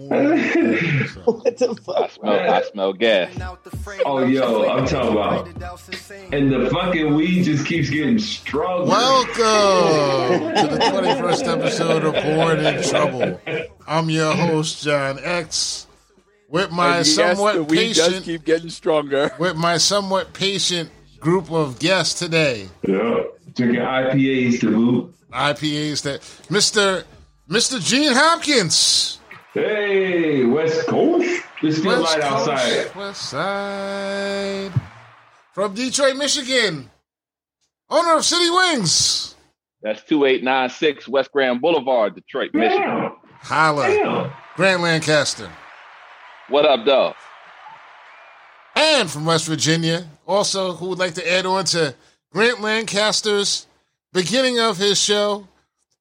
what the fuck? I smell, I smell gas. Oh, yo, I'm talking about. And the fucking weed just keeps getting stronger. Welcome to the 21st episode of Born in Trouble. I'm your host, John X, with my And yes, the somewhat weed does patient, keep getting stronger. with my somewhat patient group of guests today. Yeah. Drinking IPAs to boot. IPAs that Mr. Mr. Gene Hopkins. Hey, West Coast. It's still West light Coast, outside. West Side. From Detroit, Michigan. Owner of City Wings. That's 2896 West Grand Boulevard, Detroit, Michigan. Damn. Holla. Damn. Grant Lancaster. What up, dog? and from West Virginia, also who would like to add on to Grant Lancaster's beginning of his show,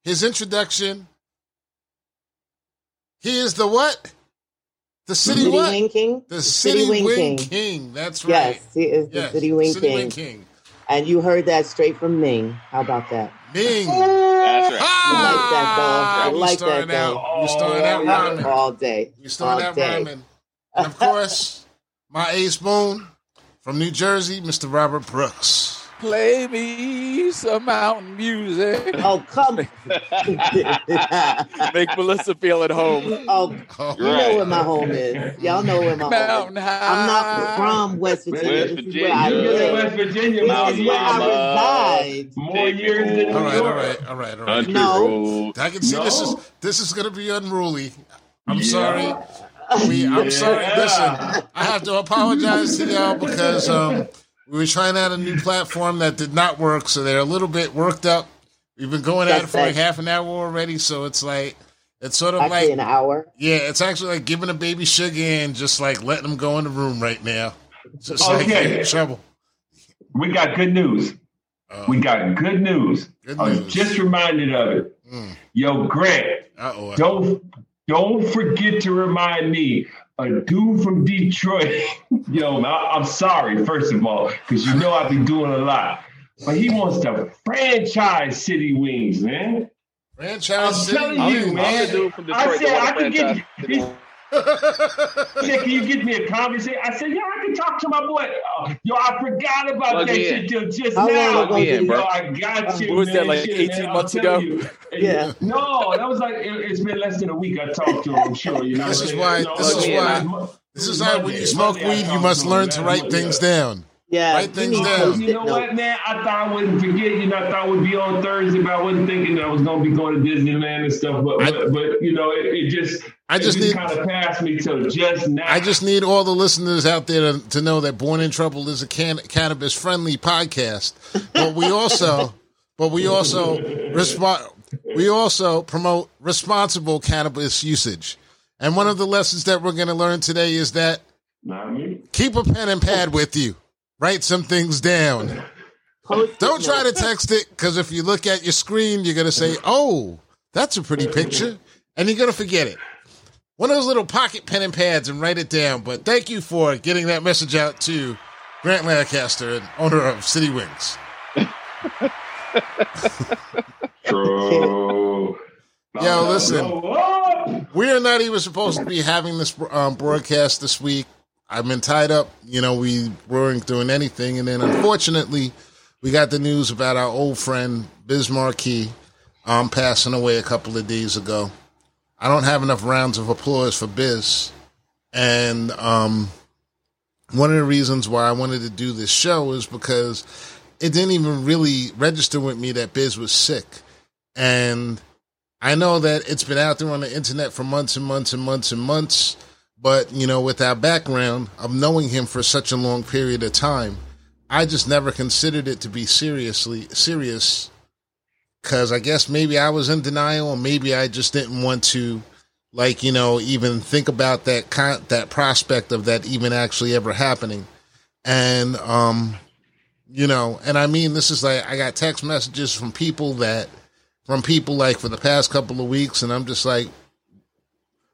his introduction. He is the what? The city, City what? Wing King? The city, Wing wing, King. king. That's right. Yes, he is the Yes, City Wing City King. Wing King. And you heard that straight from Ming. How about that? Ming. That's right. Ah, I like that, starting dog. I like that, out. We starting out Oh, rhyming. All day. We starting all out day. rhyming. And of course, my ace boon from New Jersey, Mr. Robert Brooks. Play me some mountain music. Oh, come. Make Melissa feel at home. oh, you know where my home is. Y'all know where my home Mountain is. high. I'm not from West Virginia. West this is where I Virginia. Live. West Virginia. This is where I reside. More years than New All right, all right, all right, all right. Country No. I can see this is this is gonna be unruly. I'm Yeah. sorry. We, I'm Yeah. sorry. Listen, I have to apologize to y'all because um, we were trying out a new platform that did not work, so they're a little bit worked up. We've been going at it for like half an hour already, so it's like it's sort of Actually, an hour. yeah, it's actually like giving a baby sugar and just like letting them go in the room right now. Just like Okay. getting trouble. We got good news. Uh, We got good news. Good I was just reminded of it. Mm. Yo, Grant, uh oh. don't don't forget to remind me a dude from Detroit. Yo, I, I'm sorry, first of all, because you know I've been doing a lot. But he wants to franchise City Wings, man. Franchise I'm City. telling I'm, you, I'm man. dude from I said I want to can get franchise. you. He said, "Can you get me a conversation?" I said, "Yeah, I can talk to my boy." Uh, yo, I forgot about Plug that me shit till just How long now. ago did yo, I got you. What was that, like Shit, 18 man, months ago? you. Yeah. No, that was like it, it's been less than a week. I talked to him. I'm sure. You know. This what is I'm why- No, this is it why- was Mo- This it is was how when you smoke weed, you must learn man. to write Monday. things down. Yeah. Write you things need down. You know what, man? I thought I wouldn't forget. You know, I thought we'd be on Thursday, but I wasn't thinking that I was going to be going to Disneyland and stuff. But, I- but, but you know, it, it just, I just need- kind of passed me till just now. I just need all the listeners out there to, to know that Born in Trouble is a can- cannabis friendly podcast. But we also, but we also respond. We also promote responsible cannabis usage. And one of the lessons that we're going to learn today is that keep a pen and pad with you. Write some things down. Don't try to text it because if you look at your screen, you're going to say, "Oh, that's a pretty picture," and you're going to forget it. One of those little pocket pen and pads and write it down. But thank you for getting that message out to Grant Lancaster, and owner of City Wings. True. Yo, listen. We are not even supposed to be having this um, broadcast this week. I've been tied up. You know, we weren't doing anything, and then unfortunately, we got the news about our old friend Biz Markie um, passing away a couple of days ago. I don't have enough rounds of applause for Biz, and um, one of the reasons why I wanted to do this show is because it didn't even really register with me that Biz was sick, and I know that it's been out there on the internet for months and months and months and months, but you know, with our background of knowing him for such a long period of time, I just never considered it to be seriously serious because I guess maybe I was in denial, or maybe I just didn't want to, like you know, even think about that con- that prospect of that even actually ever happening, and um, you know, and I mean, this is like I got text messages from people that from people like for the past couple of weeks, and I'm just like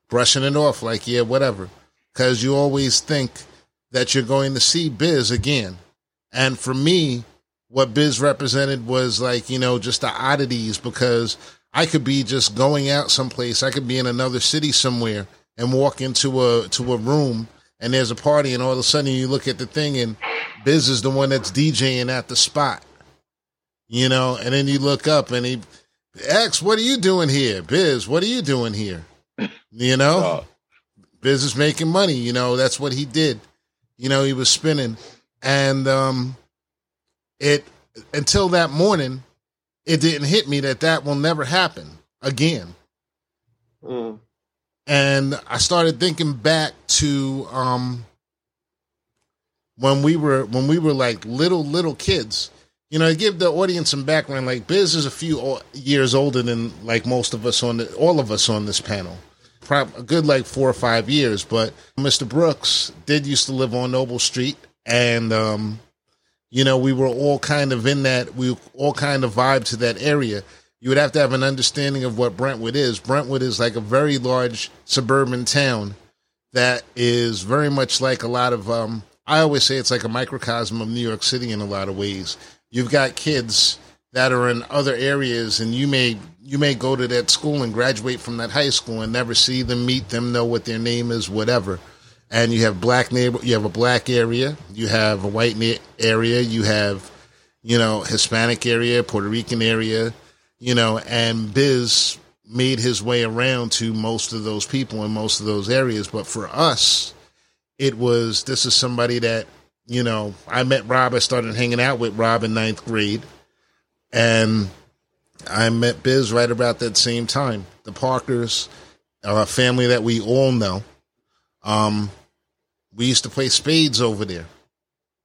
brushing it off, like, yeah, whatever. Because you always think that you're going to see Biz again. And for me, what Biz represented was like, you know, just the oddities because I could be just going out someplace, I could be in another city somewhere, and walk into a to a room and there's a party and all of a sudden you look at the thing and Biz is the one that's DJing at the spot. You know, and then you look up and he X, what are you doing here? Biz, what are you doing here? You know? Uh, Biz is making money, you know, that's what he did. You know, he was spinning. And um it until that morning, it didn't hit me that that will never happen again. Mm. and I started thinking back to um when we were when we were like little little kids. You know, give the audience some background, like Biz is a few years older than like most of us on the all of us on this panel. Prob a good like four or five years, but Mr. Brooks did used to live on Noble Street, and um, you know we were all kind of in that we all kind of vibe to that area you would have to have an understanding of what Brentwood is. Brentwood is like a very large suburban town that is very much like a lot of um I always say it's like a microcosm of New York City in a lot of ways. You've got kids that are in other areas and you may you may go to that school and graduate from that high school and never see them, meet them, know what their name is, whatever. And you have black neighbor you have a black area, you have a white na- area, you have you know, Hispanic area, Puerto Rican area, you know, and Biz made his way around to most of those people in most of those areas. But for us, it was this is somebody that, you know, I met Rob, I started hanging out with Rob in ninth grade, and I met Biz right about that same time. The Parkers, a family that we all know. Um, we used to play spades over there,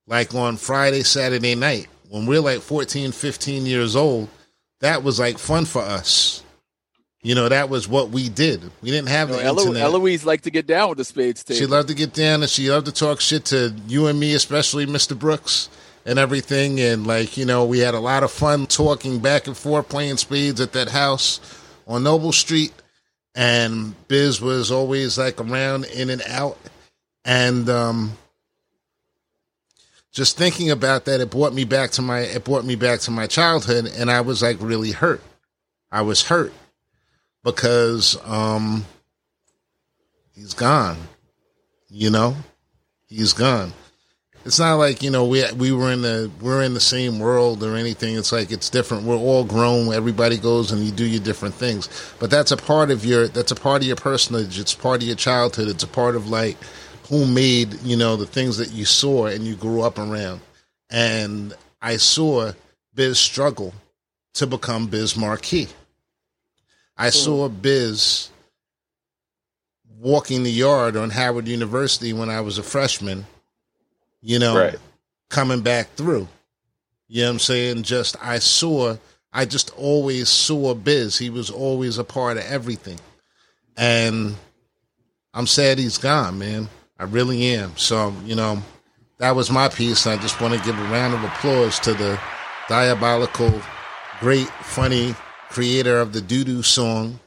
like on Friday, Saturday night. When we're like 14, 15 years old, that was like fun for us. You know, that was what we did. We didn't have You know, the Elo- internet. Eloise liked to get down with the spades table. She loved to get down and she loved to talk shit to you and me, especially Mr. Brooks and everything. And like, you know, we had a lot of fun talking back and forth, playing spades at that house on Noble Street. And Biz was always like around in and out. And um just thinking about that, it brought me back to my it brought me back to my childhood and I was like really hurt. I was hurt because um he's gone. You know, he's gone. It's not like you know we we were in the we're in the same world or anything. It's like it's different. We're all grown. Everybody goes and you do your different things. But that's a part of your that's a part of your personage. It's part of your childhood. It's a part of like who made you know the things that you saw and you grew up around. And I saw Biz struggle to become Biz Markie. I saw Biz walking the yard on Howard University when I was a freshman, you know, Right. coming back through. You know what I'm saying? Just I saw I just always saw Biz. He was always a part of everything. And I'm sad he's gone, man. I really am. So, you know, that was my piece. I just want to give a round of applause to the diabolical, great, funny creator of the doo doo song,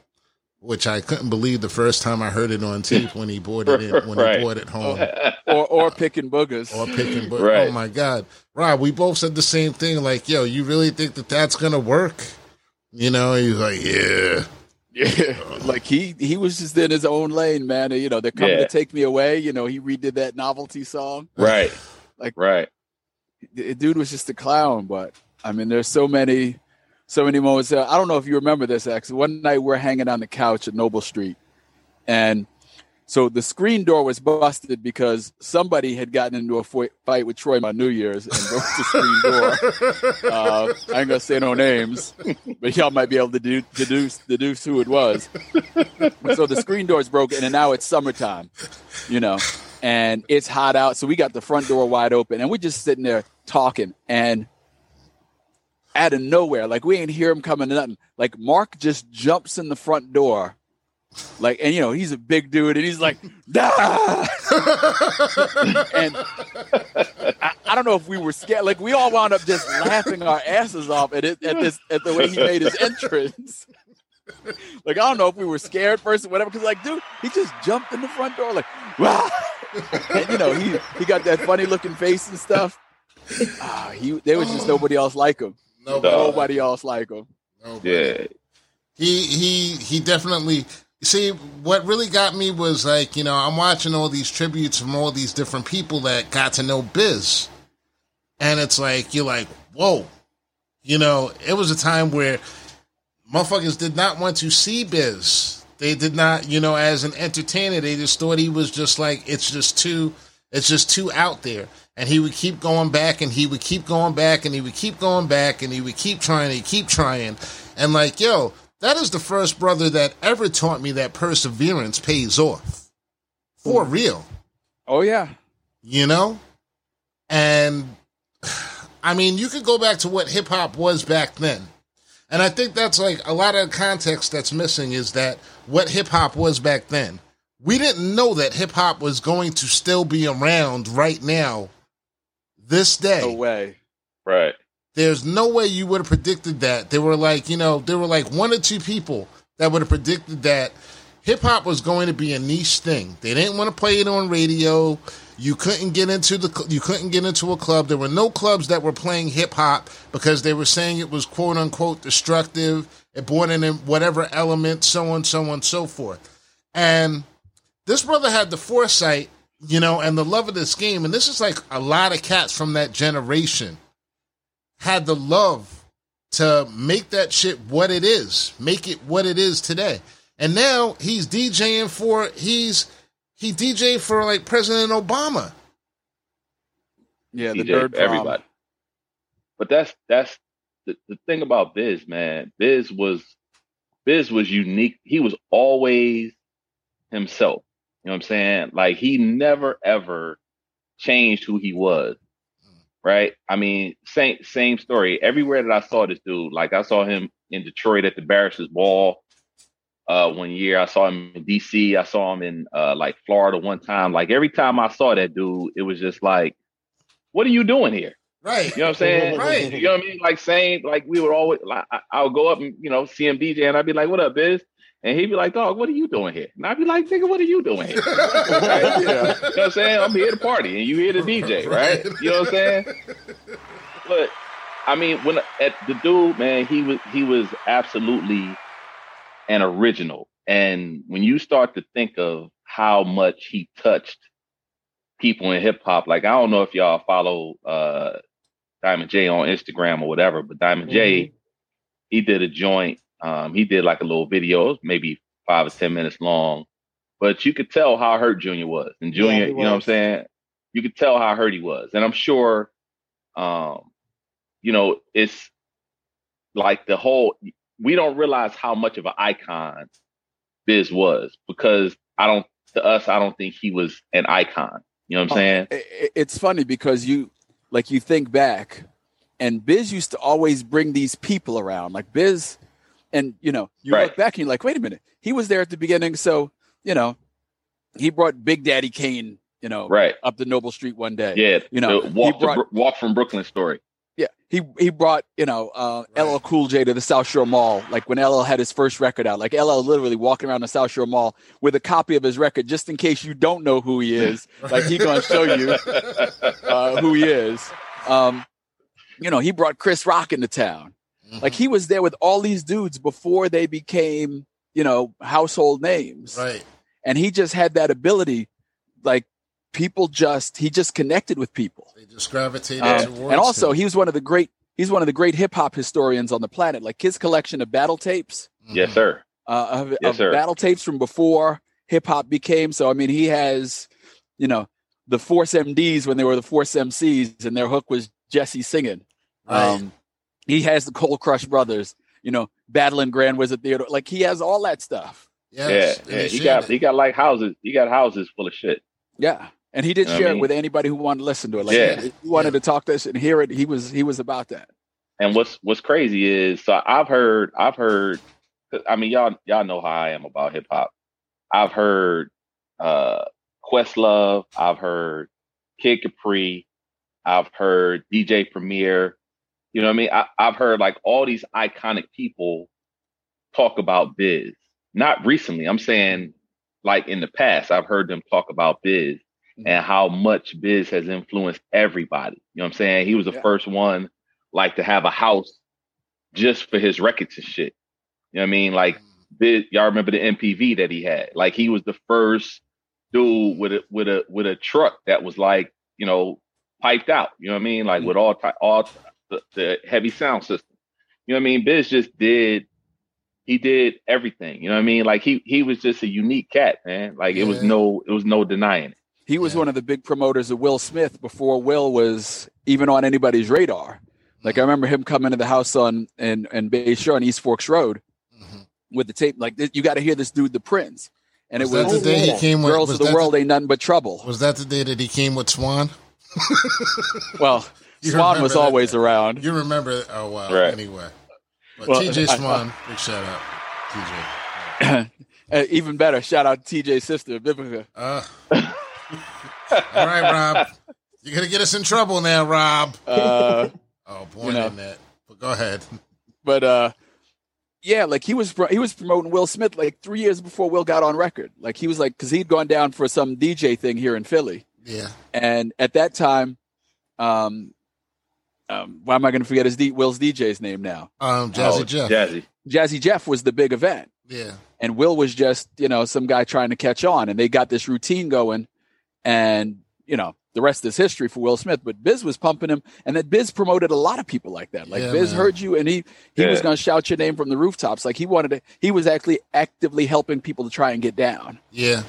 which I couldn't believe the first time I heard it on tape when he bought it in, when Right. he bought it home or or picking boogers. or picking. But Right. oh my god, Rob, we both said the same thing. Like, yo, you really think that that's gonna work? You know, he's like, yeah, Yeah, like he he was just in his own lane, man. You know, they're coming Yeah. to take me away. You know, he redid that novelty song. right. Like- right. The dude was just a clown, but I mean, there's so many, so many moments. Uh, I don't know if you remember this, X. One night we're hanging on the couch at Noble Street, and so the screen door was busted because somebody had gotten into a fo- fight with Troy on New Year's and broke the screen door. Uh, I ain't gonna say no names, but y'all might be able to do, deduce deduce who it was. so the screen door is broken, and now it's summertime, you know, and it's hot out. So we got the front door wide open, and we're just sitting there talking, and out of nowhere, like we ain't hear him coming to nothing. Like Mark just jumps in the front door, like, and you know he's a big dude, and he's like, "Dah!" and I, I don't know if we were scared. Like we all wound up just laughing our asses off at it at this at the way he made his entrance. like I don't know if we were scared first or whatever, because like, dude, he just jumped in the front door like, wow. and you know he he got that funny looking face and stuff. Ah, he there was just nobody else like him. nobody, Nobody else like him. nobody. Yeah. He he he definitely see, what really got me was like, you know, I'm watching all these tributes from all these different people that got to know Biz. And it's like, you're like, whoa. You know, it was a time where motherfuckers did not want to see Biz. They did not, you know, as an entertainer, they just thought he was just like, it's just too, it's just too out there. And he would keep going back and he would keep going back and he would keep going back and he would keep trying and he keep trying. And like, yo, that is the first brother that ever taught me that perseverance pays off. For real. Oh yeah. You know? And I mean, you could go back to what hip hop was back then. And I think that's like a lot of context that's missing is that what hip hop was back then. We didn't know that hip hop was going to still be around right now, this day. No way. Right. There's no way you would have predicted that. There were like, you know, there were like one or two people that would have predicted that hip hop was going to be a niche thing. They didn't want to play it on radio. You couldn't get into the you couldn't get into a club. There were no clubs that were playing hip hop because they were saying it was quote unquote destructive. It brought in whatever element, so on, so on, so forth. And this brother had the foresight, you know, and the love of this game. And this is like a lot of cats from that generation had the love to make that shit what it is, make it what it is today. And now he's DJing for he's he DJ for like President Obama. Yeah, the DJ nerd for everybody. But that's that's the, the thing about Biz, man. Biz was Biz was unique. He was always himself. You know what I'm saying? Like he never ever changed who he was. Right? I mean, same same story. Everywhere that I saw this dude, like I saw him in Detroit at the Barrister's Ball uh one year. I saw him in DC. I saw him in uh like Florida one time. Like every time I saw that dude, it was just like, what are you doing here? Right. You know what I'm saying? Right. You know what I mean? Like saying, like we would always, like, I, I would go up and you know see him DJ, and I'd be like, "What up, Biz?" And he'd be like, "Dog, what are you doing here?" And I'd be like, "Nigga, what are you doing here?" Right? You know what I'm saying? I'm here to party, and you here to DJ, right? You know what I'm saying? But I mean, when at the dude, man, he was he was absolutely an original. And when you start to think of how much he touched people in hip hop, like I don't know if y'all follow uh Diamond J on Instagram or whatever, but Diamond J, he did a joint. Um, he did like a little video, maybe five or ten minutes long, but you could tell how hurt Junior was. And Junior, he you know what I'm saying? You could tell how hurt he was. And I'm sure um, you know, it's like the whole we don't realize how much of an icon Biz was because I don't to us, I don't think he was an icon. You know what I'm saying? I- I- It's funny because you like you think back, and Biz used to always bring these people around, like Biz, and you know you Right. look back and you're like, wait a minute, he was there at the beginning, so you know he brought Big Daddy Kane, you know, Right. up the Noble Street one day. Yeah. you know, walk, brought- Bro- walk from Brooklyn story. Yeah, he he brought you know uh, LL Cool J to the South Shore Mall, like when LL had his first record out. Like LL literally walking around the South Shore Mall with a copy of his record, just in case you don't know who he is. Like he gonna show you uh, who he is. Um, you know, he brought Chris Rock into town. Like he was there with all these dudes before they became you know household names, Right. and he just had that ability. Like people just he just connected with people. They just gravitated towards and also, him. he was one of the great. He's one of the great hip hop historians on the planet. Like his collection of battle tapes, Yes, sir. uh, of, Yes, of sir. battle tapes from before hip hop became. So I mean, he has, you know, the Force MDs when they were the Force MCs, and their hook was Jesse singing. Right. Um, he has the Cold Crush Brothers, you know, battling Grand Wizard Theodore. Like he has all that stuff. Yes, yeah, yeah. He shared got it. he got like houses. He got houses full of shit. Yeah. And he did You know what I share it with anybody who wanted to listen to it. Like Yeah. if you wanted to talk this and hear it, he was he was about that. And what's what's crazy is so I've heard I've heard I mean y'all y'all know how I am about hip hop. I've heard uh Questlove, I've heard Kid Capri, I've heard DJ Premier. You know what I mean? I, I've heard like all these iconic people talk about Biz. Not recently. I'm saying like in the past, I've heard them talk about Biz mm-hmm. and how much Biz has influenced everybody. You know what I'm saying? He was the Yeah. first one like to have a house just for his records and shit. You know what I mean? Like mm-hmm. Biz, y'all remember the MPV that he had? Like he was the first dude with a with a with a truck that was like you know piped out. You know what I mean? Like mm-hmm. with all all the, the heavy sound system. You know what I mean? Biz just did he did everything. You know what I mean? Like he he was just a unique cat, man. Like it was no it was no denying it. He was Yeah. one of the big promoters of Will Smith before Will was even on anybody's radar. Like I remember him coming to the house on and and Bayshore on East Forks Road Mhm. with the tape. Like you got to hear this dude, the Prince, and Was it that was the day he came with? "Girls was of the that World Ain't Nothing But Trouble." was that the day that he came with Swan? Well, You Swan was that always around. You remember? Oh wow. Right. Anyway, but Well, TJ I- Swan, big shout out, TJ. Uh, even better, shout out to TJ's sister, Vivica. Uh, all right, Rob. You're gonna get us in trouble now, Rob. Uh, Oh, born You know. in that. But go ahead. but uh, yeah, like he was he was promoting Will Smith like three years before Will got on record. Like he was like because he'd gone down for some DJ thing here in Philly. Yeah. and at that time, um, um, why am I going to forget his D- Will's DJ's name now? Um, Jazzy Oh, Jeff. Jazzy. Jazzy Jeff was the big event, Yeah. and Will was just you know some guy trying to catch on, and they got this routine going, and you know the rest is history for Will Smith. But Biz was pumping him, and that Biz promoted a lot of people like that. Like Yeah, Biz man. heard you, and he he was going to shout your name from the rooftops. Like he wanted to. He was actually actively helping people to try and get down. Yeah,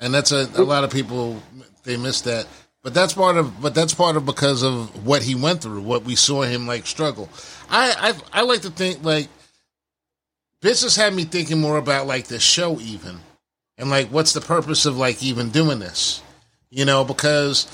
and that's a, a lot of people they miss that. But that's part of but that's part of because of what he went through, what we saw him like struggle. I I, I like to think like this has had me thinking more about like the show even, and like what's the purpose of like even doing this, you know? Because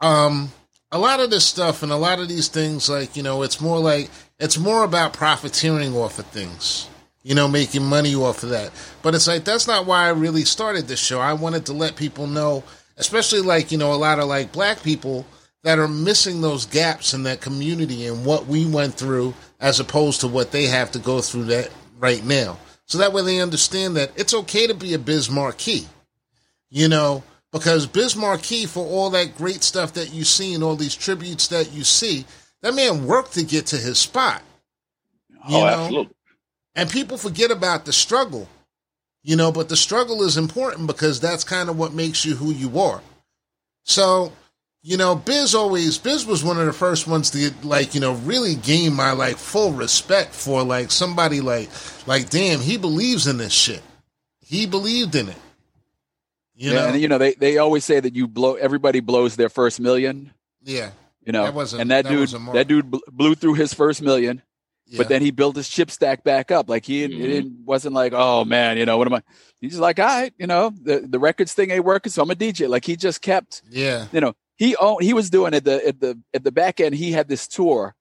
um a lot of this stuff and a lot of these things like you know it's more like it's more about profiteering off of things you know, making money off of that. But it's like that's not why I really started this show. I wanted to let people know, especially like, you know, a lot of like black people that are missing those gaps in that community and what we went through as opposed to what they have to go through that right now. So that way they understand that it's okay to be a Biz Markie. You know, because Biz Markie for all that great stuff that you see and all these tributes that you see, that man worked to get to his spot. Oh, you oh, know? absolutely. And people forget about the struggle, you know, but the struggle is important because that's kind of what makes you who you are. So, you know, Biz always, Biz was one of the first ones to like, you know, really gain my, like, full respect for, like, somebody like, like, damn, he believes in this shit. He believed in it. You Yeah, know? and you know they they always say that you blow everybody blows their first million. yeah. You know, That wasn't- and that, that dude, that dude blew through his first million, yeah. but then he built his chip stack back up. Like he Mhm. it didn't, wasn't like, oh man, you know what am I? He's like, all right, you know, the the records thing ain't working, so I'm a DJ. Like he just kept, yeah. you know, he owned, he was doing at the at the at the back end. He had this tour,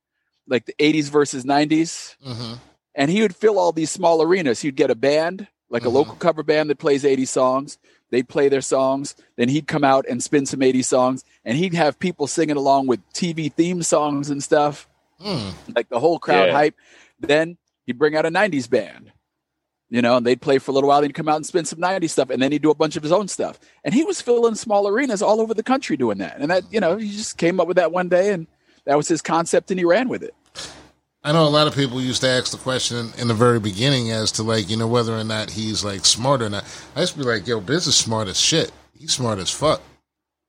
like the 80s versus 90s, hmm and he would fill all these small arenas. He'd get a band, like Mhm. a local cover band that plays 80 songs. They'd play their songs. Then he'd come out and spin some 80 songs, and he'd have people singing along with TV theme songs and stuff, Mm. like the whole crowd Yeah. hype. Then he'd bring out a 90s band, you know, and they'd play for a little while. Then he'd come out and spin some 90s stuff, and then he'd do a bunch of his own stuff. And he was filling small arenas all over the country doing that. And that, you know, he just came up with that one day, and that was his concept, and he ran with it. I know a lot of people used to ask the question in the very beginning as to like, you know, whether or not he's like smart or not. I used to be like, yo, Biz is smart as shit. He's smart as fuck.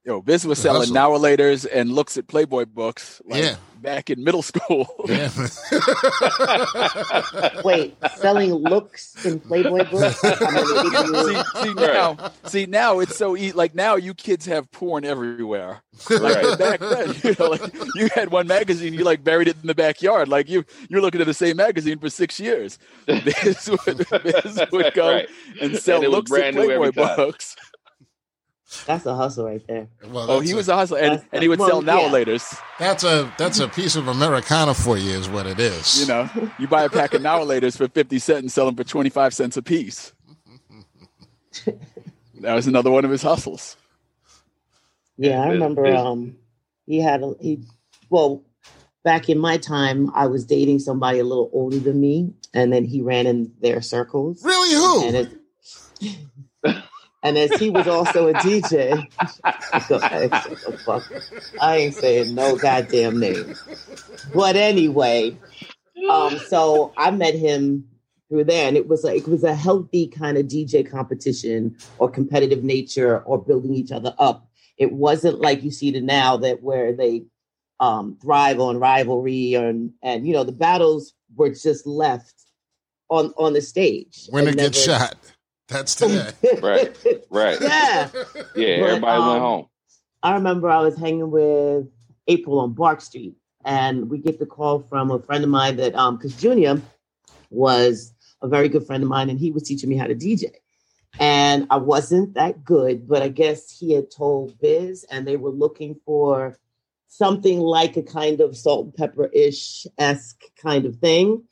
Yo, Biz was The selling hustle. now laters and looks at Playboy books like Yeah. Back in middle school. Yeah. Wait, selling looks in Playboy books? I'm gonna give see, you- see now, see now it's so easy. like now you kids have porn everywhere. Like Right. back then, you know, like you had one magazine, you like buried it in the backyard. Like you, you're looking at the same magazine for six years. Biz would, Biz would go Right. and sell And looks at brand new Playboy every time. books. That's a hustle right there. Well, Oh, he a- was a hustler, and, and he would well, sell now yeah. laters. That's a that's a piece of Americana for you, is what it is. You know, you buy a pack of now laters for fifty cents and sell them for twenty five cents a piece. That was another one of his hustles. Yeah, I remember um he had a he well back in my time I was dating somebody a little older than me and then he ran in their circles Really, who? and as he was also a DJ Go ahead, the fuck. I ain't saying no goddamn name. But anyway, um so I met him through there, and it was like it was a healthy kind of DJ competition or competitive nature or building each other up. It wasn't like you see it now that where they um, thrive on rivalry and and you know the battles were just left on on the stage. Winner and gets shot. That's today. Right. Right. yeah. Yeah, But, everybody um, went home. I remember I was hanging with April on Bark Street, and we get the call from a friend of mine that um because Junior was a very good friend of mine, and he was teaching me how to DJ. And I wasn't that good, but I guess he had told Biz, and they were looking for something like a kind of salt and pepper ish esque kind of thing.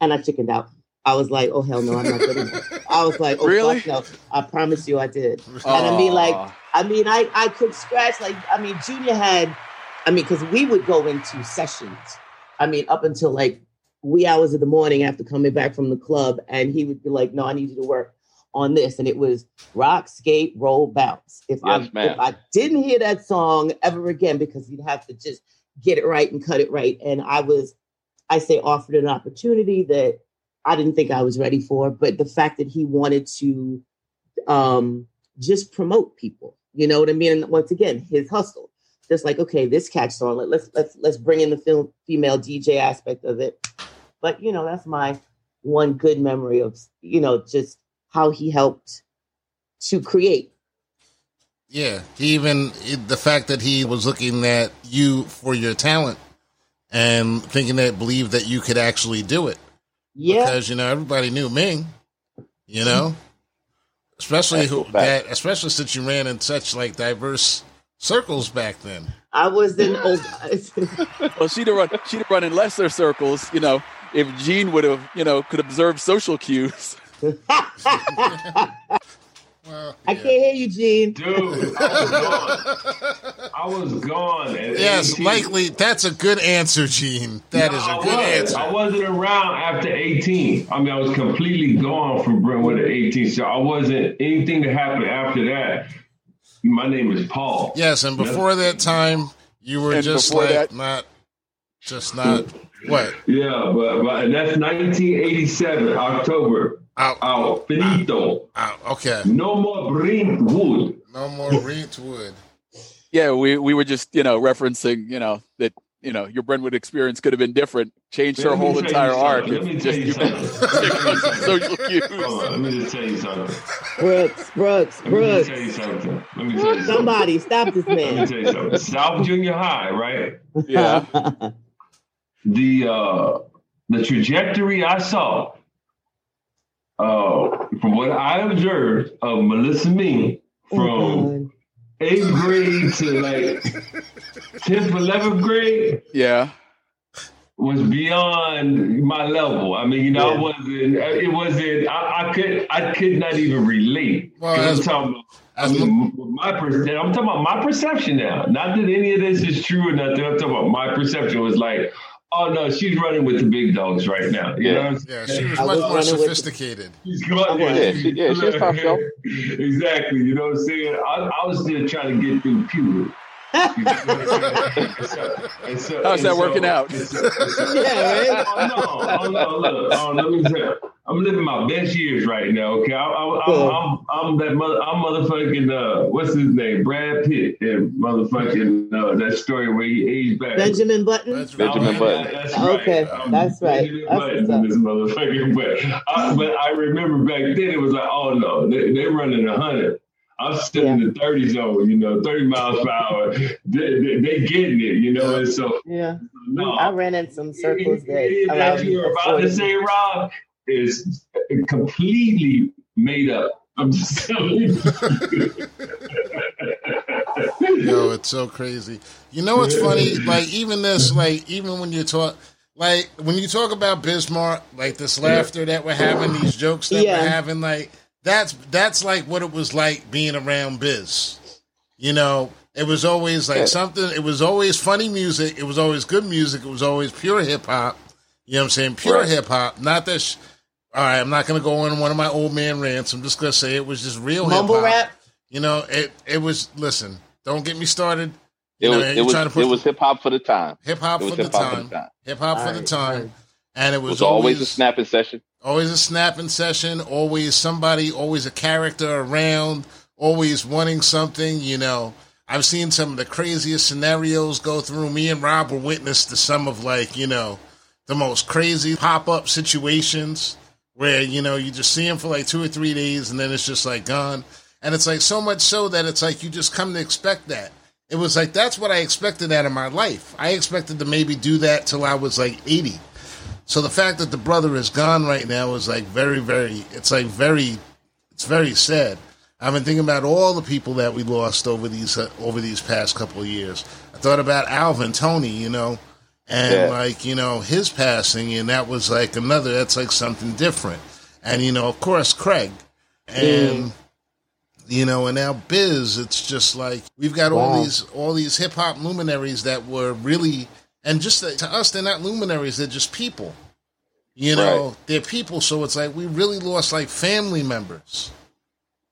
And I chickened out. I was like, oh, hell no, I'm not good enough. I was like, oh, Really? fuck no. I promise you I did. And I mean, like, I mean, I I could scratch like I mean, Junior had, I mean, because we would go into sessions. I mean, up until like wee hours of the morning after coming back from the club, and he would be like, "No, I need you to work on this," and it was rock, skate, roll, bounce. If I Yes, ma'am. if I didn't hear that song ever again, because he'd have to just get it right and cut it right, and I was, I say, offered an opportunity that I didn't think I was ready for, but the fact that he wanted to um just promote people. You know what I mean? And once again, his hustle. Just like, okay, this catch song, let- let's let's let's bring in the film female DJ aspect of it. But you know, that's my one good memory of you know just how he helped to create. Yeah, even the fact that he was looking at you for your talent and thinking that believed that you could actually do it Yeah, because you know everybody knew Ming, you know, mm-hmm. especially That's who that especially since you ran in such like diverse circles back then. I was in old. Well, she'd have run. She'd have run in lesser circles. You know, if Gene would have, you know, could observe social cues. Well, I yeah. can't hear you, Gene. Dude, I was gone. I was gone. at Yes, 18. likely. That's a good answer, Gene. That is No, a good was. answer. I wasn't around after 18. I mean, I was completely gone from Brentwood at 18. So I wasn't anything that happened after that. My name is Paul. Yes, and before that time, you were And just like that- not, just not what Yeah, but, but and that's 1987, October. Out, Out. Finito. out. Okay, No more Brentwood. no more Reedwood. Yeah, we we were just, you know, referencing, you know, that you know your Brentwood experience could have been different. Changed her Let me whole tell you entire arc. something. Let me if tell just you something. social cues. Hold on, let me just tell you something. Brooks, Brooks, Let me just Brooks. tell you something. Let me tell you something. Somebody stop this man. Let me man. tell you something. South Junior High, right? Yeah. the uh the trajectory I saw uh from what I observed of Melissa Me Oh, from eighth grade to like tenth, eleventh grade Yeah. was beyond my level. I mean, you know, I wasn't. It wasn't. I, I could. I could not even relate. Well, 'Cause I'm talking about. I as mean, my perception. I'm talking about my perception now. Not that any of this is true or nothing. I'm talking about my perception was like, oh no, she's running with the big dogs right now. You Yeah. know what I'm Yeah, she was I much was more running with- sophisticated. She's going, Yeah, she- yeah, she's top shelf. Exactly. You know what I'm saying? I, I was still trying to get through puberty. And so- How's and that so- working out? so- Yeah, right? Oh, no, oh, no, look, oh, let me tell you. I'm living my best years right now. Okay, I, I, Cool. I'm, I'm, I'm that mother, I'm motherfucking uh, what's his name, Brad Pitt, and motherfucking uh, that story where he aged back. Benjamin Button. That's Benjamin Oh, Button. That's Okay, right. that's right. Benjamin That's Button what's this motherfucking but I, but I remember back then it was like, oh no, they, they running a hundred. I'm still in the 30 zone, you know, 30 miles per hour. They, they, they getting it, you know, and so Yeah, no. I ran in some circles that Anything that you were about to say, Rob, is completely made up. I'm just telling you. Yo, it's so crazy. You know what's funny? Like even this, like even when you talk, like when you talk about Bismarck, like this laughter that we're having, these jokes that Yeah. we're having, like that's that's like what it was like being around Biz. You know, it was always like something. It was always funny music. It was always good music. It was always pure hip hop. You know what I'm saying? Pure Right. hip hop. Not that. Sh- all right, I'm not going to go on one of my old man rants. I'm just going to say it was just real hip mumble hop. rap. You know, it it was. Listen, don't get me started. It You was you're it was trying to put it was hip hop for the time. hip hop for the for time. the time. Hip hop for the time. And it It was, was always a snapping session. Always a snapping session. Always somebody. Always a character around. Always wanting something. You know. I've seen some of the craziest scenarios go through. Me and Rob were witness to some of like you know the most crazy pop up situations where you know you just see him for like two or three days and then it's just like gone. And it's like so much so that it's like you just come to expect that. It was like that's what I expected out of my life. I expected to maybe do that till I was like 80. So the fact that the brother is gone right now is like very, very. It's like very, it's very sad. I've been thinking about all the people that we lost over these uh, over these past couple of years. I thought about Alvin Toney, you know, and Yeah. like you know his passing, and that was like another. That's like something different. And you know, of course, Craig, and you know, and now Biz. It's just like we've got all these all these hip hop luminaries that were really, and just that- to us, they're not luminaries. They're just people. You know, Right. they're people. So it's like we really lost like family members.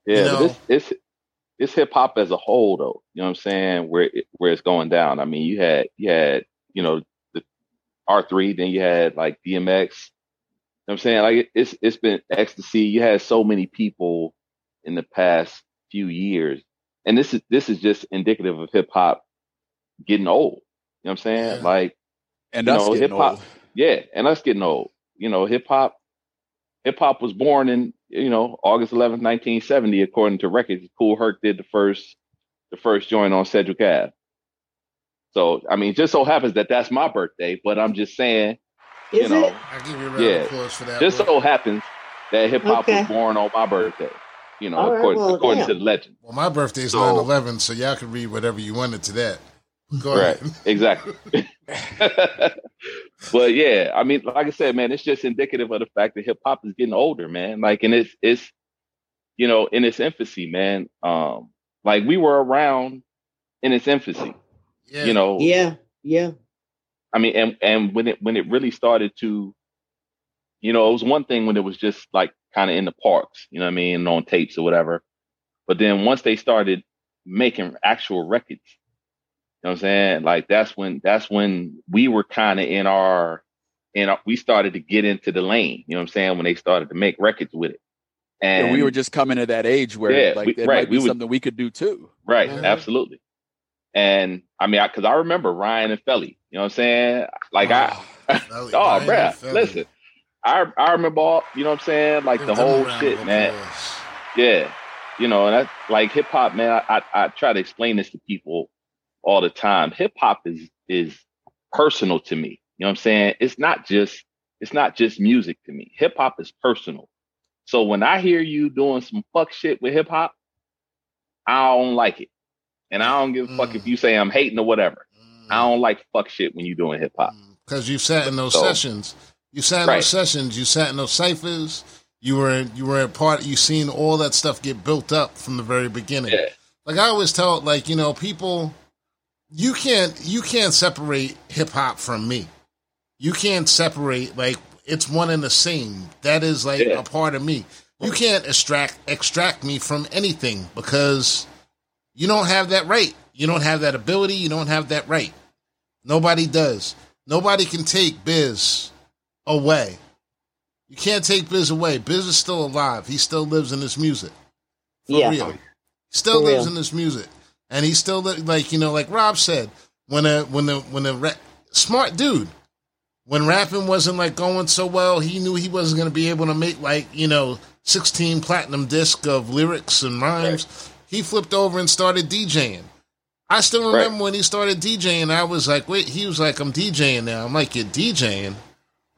Yeah, You know? it's it's it's hip hop as a whole though. You know what I'm saying? Where it, where it's going down. I mean, you had you had you know the R three, then you had like DMX. You know what I'm saying? Like it's it's been ecstasy. You had so many people in the past few years, and this is this is just indicative of hip hop getting old. You know what I'm saying? Yeah. Like And You us know, getting hip-hop- old. yeah, and us getting old. You know, hip hop hip hop was born in, you know, August 11th, 1970 according to records. Kool Herc did the first the first joint on Sedgwick Ave. So, I mean, it just so happens that that's my birthday, but I'm just saying, Is you know, it? I give you a round Yeah. of applause for that. just bro. so happens that hip hop Okay. was born on my birthday. You know, All right, according, well, according to the legend. well, my birthday's So- 9 11, so y'all can read whatever you wanted to that. Go Right. ahead. Exactly. but yeah, I mean, like I said, man, it's just indicative of the fact that hip hop is getting older, man. Like, and it's it's you know in its infancy, man. Um, like we were around in its infancy, Yeah. you know. Yeah, yeah. I mean, and and when it when it really started to, you know, it was one thing when it was just like kind of in the parks, you know what I mean, on tapes or whatever. But then once they started making actual records, you know what I'm saying? Like that's when that's when we were kind of in our and we started to get into the lane, you know what I'm saying, when they started to make records with it. And And we were just coming to that age where Yeah, like we- it right, might be we would- something we could do too. Right, Mhm. absolutely. And I mean, because I, remember Ryan and Felly, you know what I'm saying? Like I, Felly, oh, Ryan bruh, listen, I I remember all, you know what I'm saying? Like the whole shit, man. applause. Yeah, you know, and that's like hip hop, man. I, I I try to explain this to people all the time. Hip hop is is personal to me. You know what I'm saying? It's not just it's not just music to me. Hip hop is personal. So when I hear you doing some fuck shit with hip hop, I don't like it, and I don't give a fuck Mm. if you say I'm hating or whatever. I don't like fuck shit when you doing hip hop. because you sat in those So- sessions. You sat in Right. those sessions. You sat in those ciphers. You were you were a part. You seen all that stuff get built up from the very beginning. Yeah. Like I always tell, like you know, people, you can't you can't separate hip hop from me. You can't separate like it's one and the same. That is like Yeah. a part of me. You can't extract extract me from anything because you don't have that right. You don't have that ability. You don't have that right. Nobody does. Nobody can take Biz away. You can't take Biz away. Biz is still alive. He still lives in this music. For Yeah. real. Still For lives real. in this music. And he still li- like, you know, like Rob said, when a when the when a ra- smart dude, when rapping wasn't like going so well, he knew he wasn't going to be able to make like, you know, 16 platinum disc of lyrics and rhymes. He flipped over and started DJing. I still Right. remember when he started DJing, I was like, wait, he was like, I'm DJing now. I'm like, you're DJing?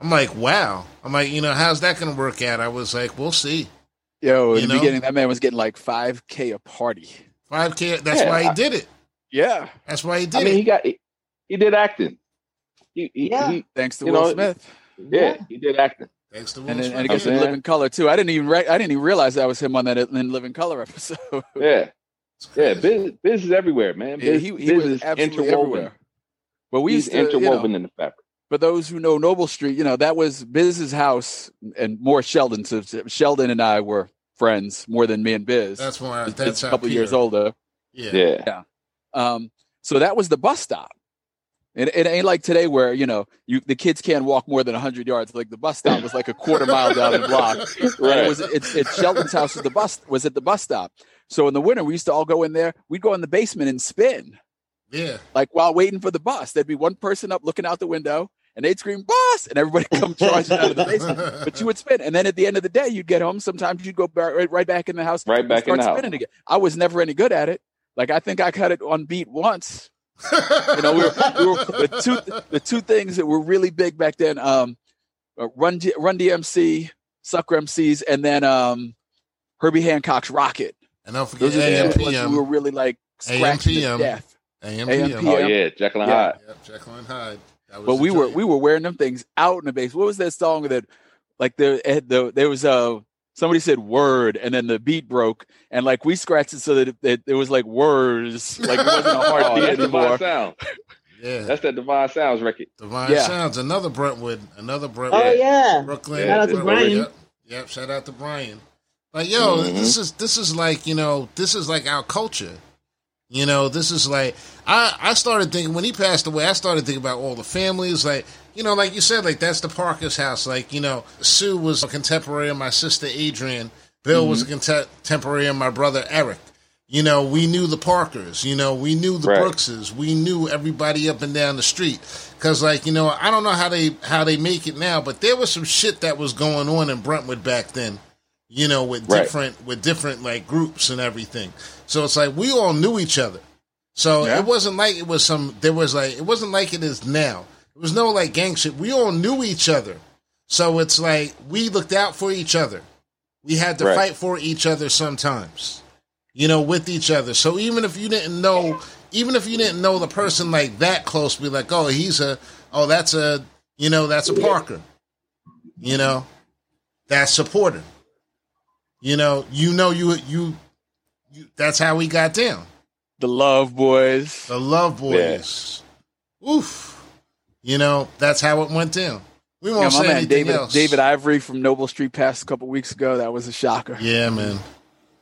I'm like, wow. I'm like, you know, how's that going to work out? I was like, we'll see. Yo, in You the know? beginning, that man was getting like 5K a party. 5K, that's Yeah, why he I- did it. Yeah. That's why he did I mean, it. he got he, he did acting. He, he, Yeah. he Thanks to Will know, Smith. yeah, he did acting. Thanks to Will And then, Smith. and it gets I'm in Living Color too. I didn't even re- I didn't even realize that was him on that in Living Color episode. Yeah, yeah. Biz, biz is everywhere, man. Yeah, Biz, he, he biz was is absolutely interwoven. everywhere. But we He's used to, you know, interwoven in the fabric. for those who know Noble Street, you know, that was Biz's house and more Sheldon. So Sheldon and I were friends more than me and Biz. That's why. Biz That's a couple Peter- years older. Yeah. Yeah, Um, so that was the bus stop. It, it ain't like today where you know you the kids can't walk more than hundred yards. Like the bus stop was like a quarter mile down the block. Right. And it was it's it, Shelton's house was the bus was at the bus stop. So in the winter we used to all go in there. We'd go in the basement and spin Yeah. like while waiting for the bus. There'd be one person up looking out the window, and they'd scream "bus," and everybody come charging out of the basement. But you would spin, and then at the end of the day, you'd get home. Sometimes you'd go back, right, right back in the house, Right and back in start the house. spinning again. I was never any good at it. Like I think I cut it on beat once. You know, we were, we were the two the two things that were really big back then. Um, uh, Run D, Run DMC, Sucker MCs, and then um, Herbie Hancock's Rockit. And don't forget Those are the AM, we were really like AM, scratching to death. AM, AM, PM. Oh yeah, Jekyll and Yeah. Hyde. Yep, Jekyll and Hyde. That was But we were we were wearing them things out in the base. What was that song that like the the there was a somebody said word and then the beat broke and like we scratched it so that it, it, it was like words like it wasn't a hard Oh, beat that's anymore. Sound. Yeah. That's that Divine Sounds record. Divine Yeah. Sounds. Another Brentwood. Another Brentwood. Oh yeah. Brooklyn. Shout out to Brian. Yep. yep. Shout out to Brian. Like, yo, Mhm. this is this is like you know this is like our culture. You know, this is like I I started thinking when he passed away. I started thinking about all the families. Like you know, like you said, like that's the Parker's house. Like you know, Sue was a contemporary of my sister Adrian. Bill was a mm-hmm. contemporary of my brother Eric. You know, we knew the Parkers. You know, we knew the Right. Brookses. We knew everybody up and down the street. Cause like you know, I don't know how they how they make it now, but there was some shit that was going on in Brentwood back then. You know, with Right. different with different like groups and everything. So it's like we all knew each other. So Yeah. it wasn't like it was some. There was like it wasn't like it is now. It was no like gang shit. We all knew each other. So it's like we looked out for each other. We had to Right. fight for each other sometimes. You know, with each other. So even if you didn't know, even if you didn't know the person like that close, be like, oh, he's a, oh, that's a, you know, that's a Parker. You know, that's supporter. You know, you know, you you, you that's how we got down. The Love Boys. The Love Boys. Oof. You know, that's how it went down. We won't Yeah, say man anything David else. David Ivory from Noble Street passed a couple weeks ago. That was a shocker. Yeah, man.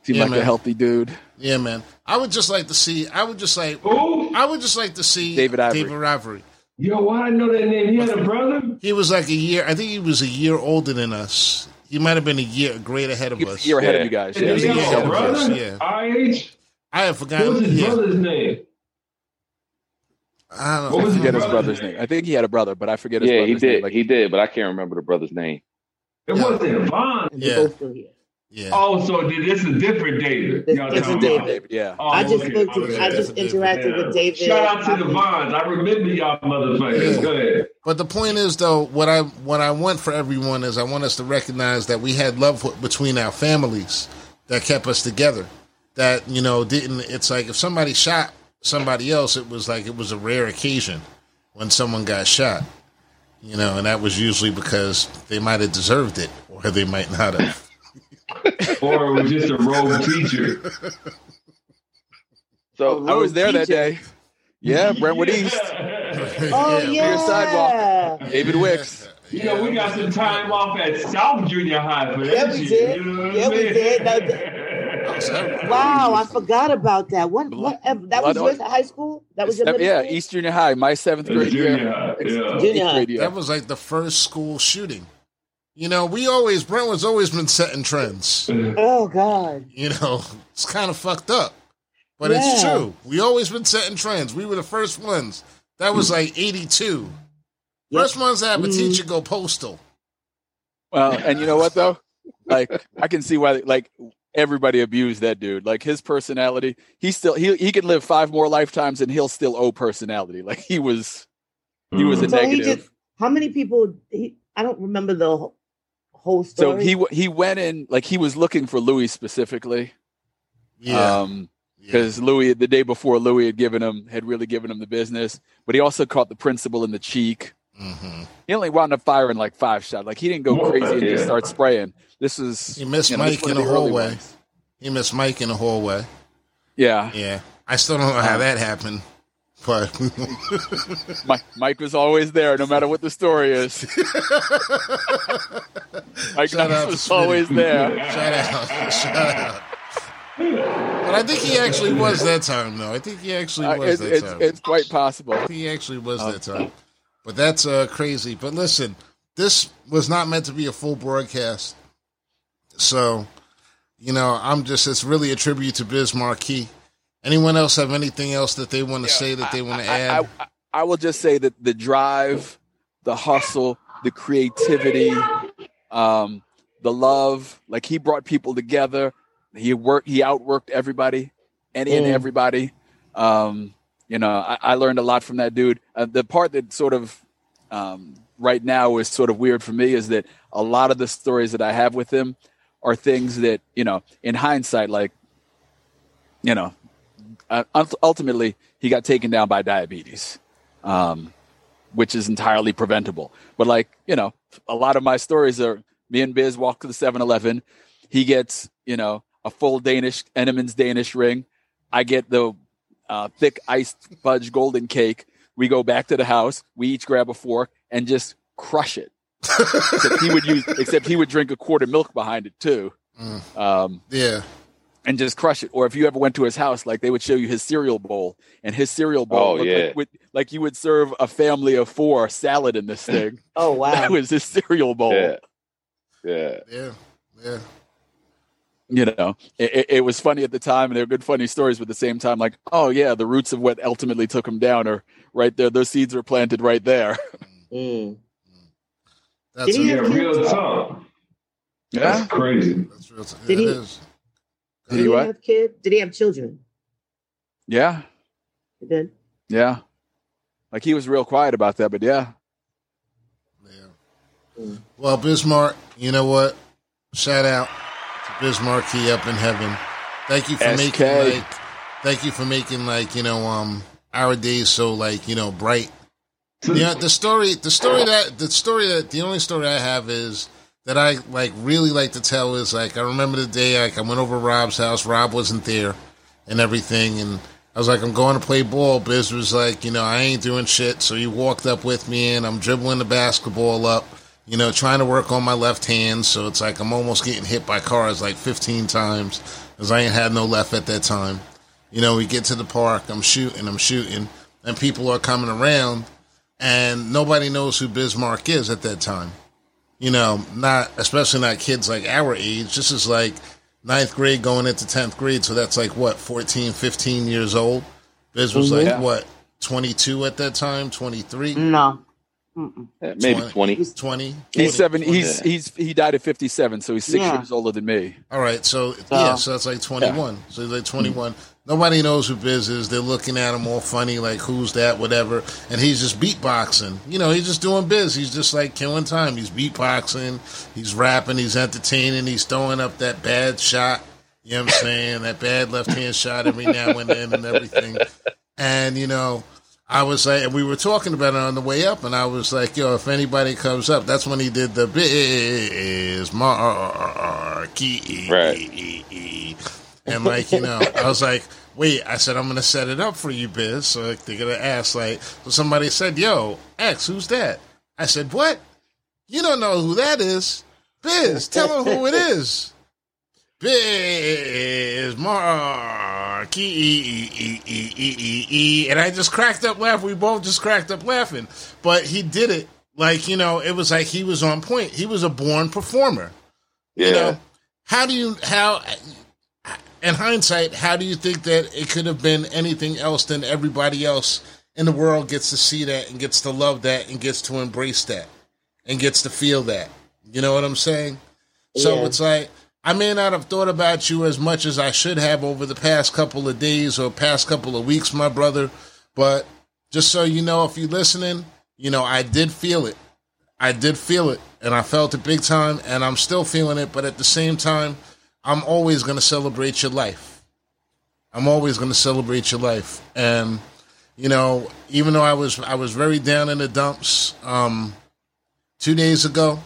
Seemed Yeah, like man. a healthy dude. Yeah, man. I would just like to see. I would just like. Who? I would just like to see David Ivory. David Ivory. Yo, why I know that name? He had a brother? He was like a year. I think he was a year older than us. He might have been a year, a grade ahead of us. a year ahead of you guys. And Yeah, yeah, yeah, brother? Pierce. yeah. IH? I have forgotten. What was his Yeah, brother's name? I don't What was I his forget his brother's brother's name. I think he had a brother, but I forget his Yeah, brother's he name. did. Like, he did, but I can't remember the brother's name. It Yeah. wasn't Vaughn. Yeah. They're both still here. Yeah. Oh, so this is a different David. This- Y'all this is David. David, yeah. Oh, I just okay. spoke to. Okay. I just interacted Yeah. with David. Shout out to the Vons. I remember y'all motherfuckers. Go ahead. But the point is, though, what I what I want for everyone is I want us to recognize that we had love between our families that kept us together. That you know didn't. It's like if somebody shot somebody else, it was like it was a rare occasion when someone got shot. You know, and that was usually because they might have deserved it or they might not have. Or it was just a rogue teacher. So I was there that day. Yeah, Brentwood East. Oh Yeah, yeah. Sidewalk. David Wicks. You know, we got some time off at South Junior High for that Yeah, we shit. did. You know Yeah, I we mean? did. That- Wow, I forgot about that. What? What? That was Blood- your high school. That was your middle Yeah, school? East Junior High, my seventh grade Junior year. high, yeah. Junior high. That was like the first school shooting. You know, we always Brentwood's always been setting trends. Oh God. You know, it's kind of fucked up, but it's true. We always been setting trends. We were the first ones. That was like '82. Yep. First ones to have a Mhm. teacher go postal. Well, and you know what though? Like I can see why like everybody abused that dude. Like his personality, he still he he could live five more lifetimes and he'll still owe personality. Like he was he was a So he negative. just. How many people? He. I don't remember the whole- whole so he he went in like he was looking for Louis specifically. Yeah, Um yeah. because Louis the day before Louis had given him had really given him the business, but he also caught the principal in the cheek. Mhm. He only wound up firing like five shots. Like he didn't go More, crazy and just start spraying. This is He missed you know, Mike in of the hallway. ones. He missed Mike in the hallway. Yeah, Yeah, I still don't know how Um, that happened, but Mike, Mike was always there, no matter what the story is. Mike Shout Knox was always there. shout out, shout out. But I think he actually was that time, though. I think he actually Uh, was it's, that it's, time. it's quite possible. He actually was that time. But that's uh, crazy. But listen, this was not meant to be a full broadcast. So, you know, I'm just, it's really a tribute to Biz Markie. Anyone else have anything else that they want to say that they want to add? I, I will just say that the drive, the hustle, the creativity, um, the love, like he brought people together. He worked, he outworked everybody, any and Mm. everybody. Um, you know, I, I learned a lot from that dude. Uh, the part that sort of um, right now is sort of weird for me is that a lot of the stories that I have with him are things that you know, in hindsight, like you know, uh, ultimately he got taken down by diabetes, um, which is entirely preventable. But like you know, a lot of my stories are me and Biz walk to the 7-Eleven. He gets you know a full Danish Entenmann's Danish ring. I get the uh, thick iced fudge golden cake. We go back to the house. We each grab a fork and just crush it. except he would use, except he would drink a quart of milk behind it too. Mm. Um, yeah. And just crush it. Or if you ever went to his house, like they would show you his cereal bowl, and his cereal bowl Oh, yeah. like, with, like you would serve a family of four salad in this thing. Oh wow. that was his cereal bowl. Yeah. Yeah. Yeah. Yeah. You know, it, it, it was funny at the time, and they were good, funny stories. But at the same time, like, oh yeah, the roots of what ultimately took him down are right there. Those seeds were planted right there. Mm. That's, Did he a, Yeah, have real kids? talk. That's crazy. that's real. T- Did he- it is. Did Did he he what? have kids? Did he have children? yeah, He did. yeah. Like he was real quiet about that, but yeah, Yeah. Well, Biz Markie, you know what? Shout out to Biz Markie he up in heaven. Thank you for SK. making like, thank you for making like you know um our days so like you know bright. Yeah, the story, the story that the story that the only story I have is that I like really like to tell is like I remember the day like I went over Rob's house. Rob wasn't there, and everything, and I was like, I'm going to play ball. Biz was like, you know, I ain't doing shit. So he walked up with me, and I'm dribbling the basketball up, you know, trying to work on my left hand. So it's like I'm almost getting hit by cars like 15 times because I ain't had no left at that time. You know, we get to the park, I'm shooting, I'm shooting, and people are coming around, and nobody knows who Biz Markie is at that time. You know, not especially not kids like our age. This is like ninth grade going into 10th grade. So that's like what, 14, 15 years old? Biz was like, mm-hmm. what, 22 at that time? 23? No. Mm-mm. Maybe 20. 20? he's seven. 20. He's he's he died at fifty seven, so he's six Yeah. years older than me. All right, so, yeah, so that's like 21. So he's like 21. Nobody knows who Biz is. They're looking at him all funny, like, who's that, whatever. And he's just beatboxing. You know, he's just doing Biz. He's just like killing time. He's beatboxing, he's rapping, he's entertaining, he's throwing up that bad shot. You know what I'm saying? that bad left hand shot every now and then and everything. And, you know, I was like, and we were talking about it on the way up, and I was like, yo, if anybody comes up, that's when he did the Biz Markie. Right. And like, you know, I was like, wait, I said, I'm going to set it up for you, Biz. So like, they're going to ask, like, so somebody said, yo, X, who's that? I said, what? You don't know who that is. Biz, tell them who it is. Biz Markie. And I just cracked up laughing. We both just cracked up laughing. But he did it like, you know, it was like he was on point. He was a born performer. Yeah. You know, how do you, how, in hindsight, how do you think that it could have been anything else than everybody else in the world gets to see that and gets to love that and gets to embrace that and gets to feel that? You know what I'm saying? So it's like, I may not have thought about you as much as I should have over the past couple of days or past couple of weeks, my brother. But just so you know, if you're listening, you know, I did feel it. I did feel it and I felt it big time and I'm still feeling it. But at the same time, I'm always going to celebrate your life. I'm always going to celebrate your life. And, you know, even though I was, I was very down in the dumps, um, two days ago,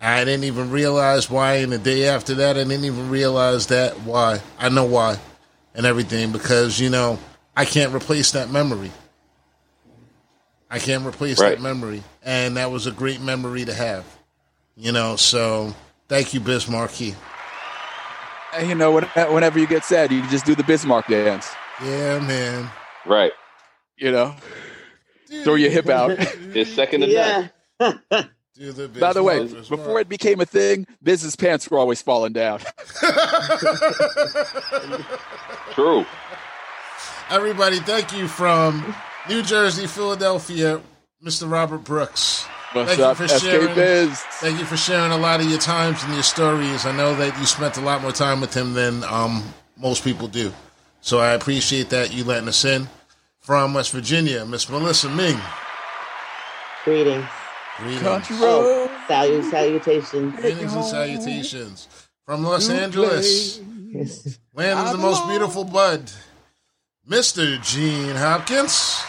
I didn't even realize why. And the day after that, I didn't even realize that why. I know why and everything because, you know, I can't replace that memory. I can't replace Right. that memory. And that was a great memory to have. You know, so thank you, Biz Markie. And, you know, whenever you get sad, you just do the Biz Markie dance. Yeah, man. Right. You know, throw your hip out. It's second to yeah. none. Do the By the way, Biz Markie, before it became a thing, Biz's pants were always falling down. True. Everybody, thank you from New Jersey, Philadelphia, Mr. Robert Brooks. What's Thank you for SK sharing. Biz? Thank you for sharing a lot of your times and your stories. I know that you spent a lot more time with him than um, most people do. So I appreciate that you letting us in. From West Virginia, Miss Melissa Ming. Greetings. Greetings. Country Oh, road. salut, salutations. Greetings and salutations. From Los Angeles, land of the most beautiful bud, Mr. Gene Hopkins.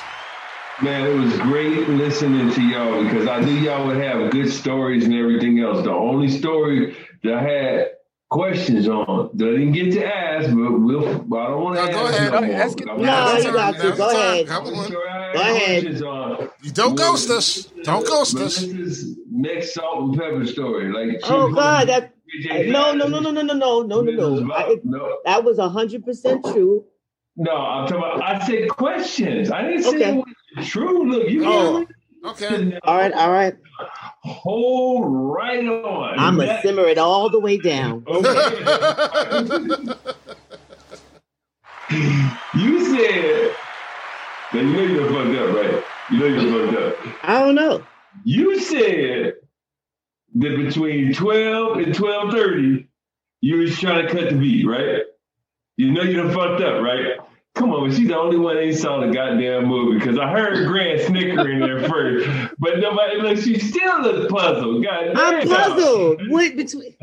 Man, it was great listening to y'all because I knew y'all would have good stories and everything else. The only story that I had questions on that I didn't get to ask, but we'll, I don't want to No, go ask ahead. no No, more. ask it- No, you got to. Go ahead. Come on. Sure I had Go ahead. questions on. You don't ghost us. Don't ghost us. Melissa's next salt and pepper story. Like, Oh God, that no, no, no, no, no, no, no, no, no, no. No. that was hundred percent true. No, I'm talking about. I said questions. I didn't say Okay. it was true. Look, you Oh, can Okay. All right, all right. hold right on. I'm gonna That- simmer it all the way down. Okay. you said that you know you're fucked up, right? You know you're fucked up. I don't know. You said that between 12 and 12:30, you was trying to cut the beat, right? You know you done fucked up, right? Come on, but she's the only one that saw the goddamn movie because I heard Grant snickering there first, but nobody look. She still looks puzzled. God I'm damn. puzzled. What between?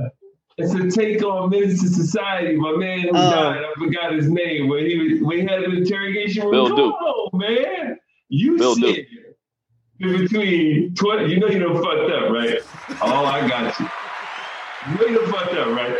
It's a take on Menace II Society. My man who Oh. died, I forgot his name, when he was, when he had an interrogation room. Bill Come Duke. on, man. You Bill said in between 20, you know you done fucked up, right? Oh, I got you. You know you done fucked up, right?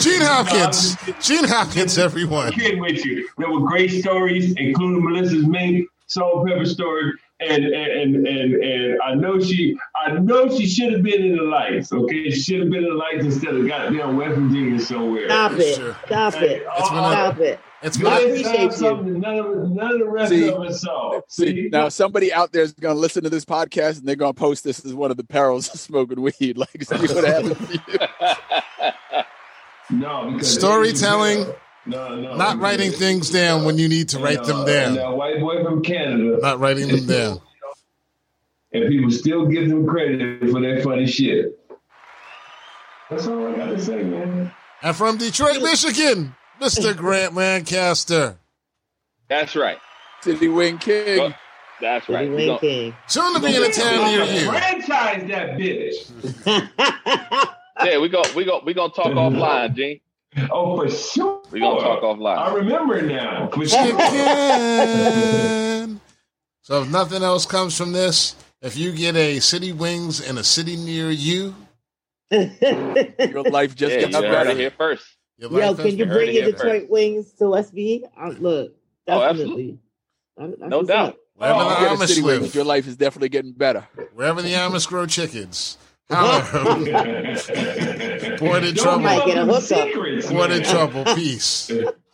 Gene uh, Hopkins. No, I'm Gene Hopkins, everyone. Kid with you. There were great stories, including Melissa's mink, salt and pepper story, and and and and I know she, I know she should have been in the lights. Okay, she should have been in the lights instead of goddamn West Virginia somewhere. Stop it! Sure. Stop it! It's been a- Stop it! It's I been, appreciate you. None of, none of the rest See- of us saw. See, now somebody out there is going to listen to this podcast and they're going to post this as one of the perils of smoking weed. Like, see what happened to you. no, because Storytelling, no, no, not writing things down when you need to write them down. Now, white boy from Canada, Not writing them down. and people still give them credit for their funny shit. That's all I gotta say, man. And from Detroit, Michigan, Mr. Grant Lancaster. That's right. City Wing King. Go- That's right. City We Wayne King. Soon to be in a town near you. Franchise that bitch. yeah, we go. We go. We gonna talk offline, Gene. Oh, for sure. We gonna talk offline. I offline. remember now. Chicken. So if nothing else comes from this, if you get a city wings in a city near you, Your life just Yeah, you got heard better. here first. Yo, can you bring your Detroit. Wings to West V? I, look, oh, definitely. Oh, I, I no doubt. Wherever oh, the Amish live, wings, your life is definitely getting better. Wherever the Amish grow chickens. Boy in trouble. Boy in trouble. Peace.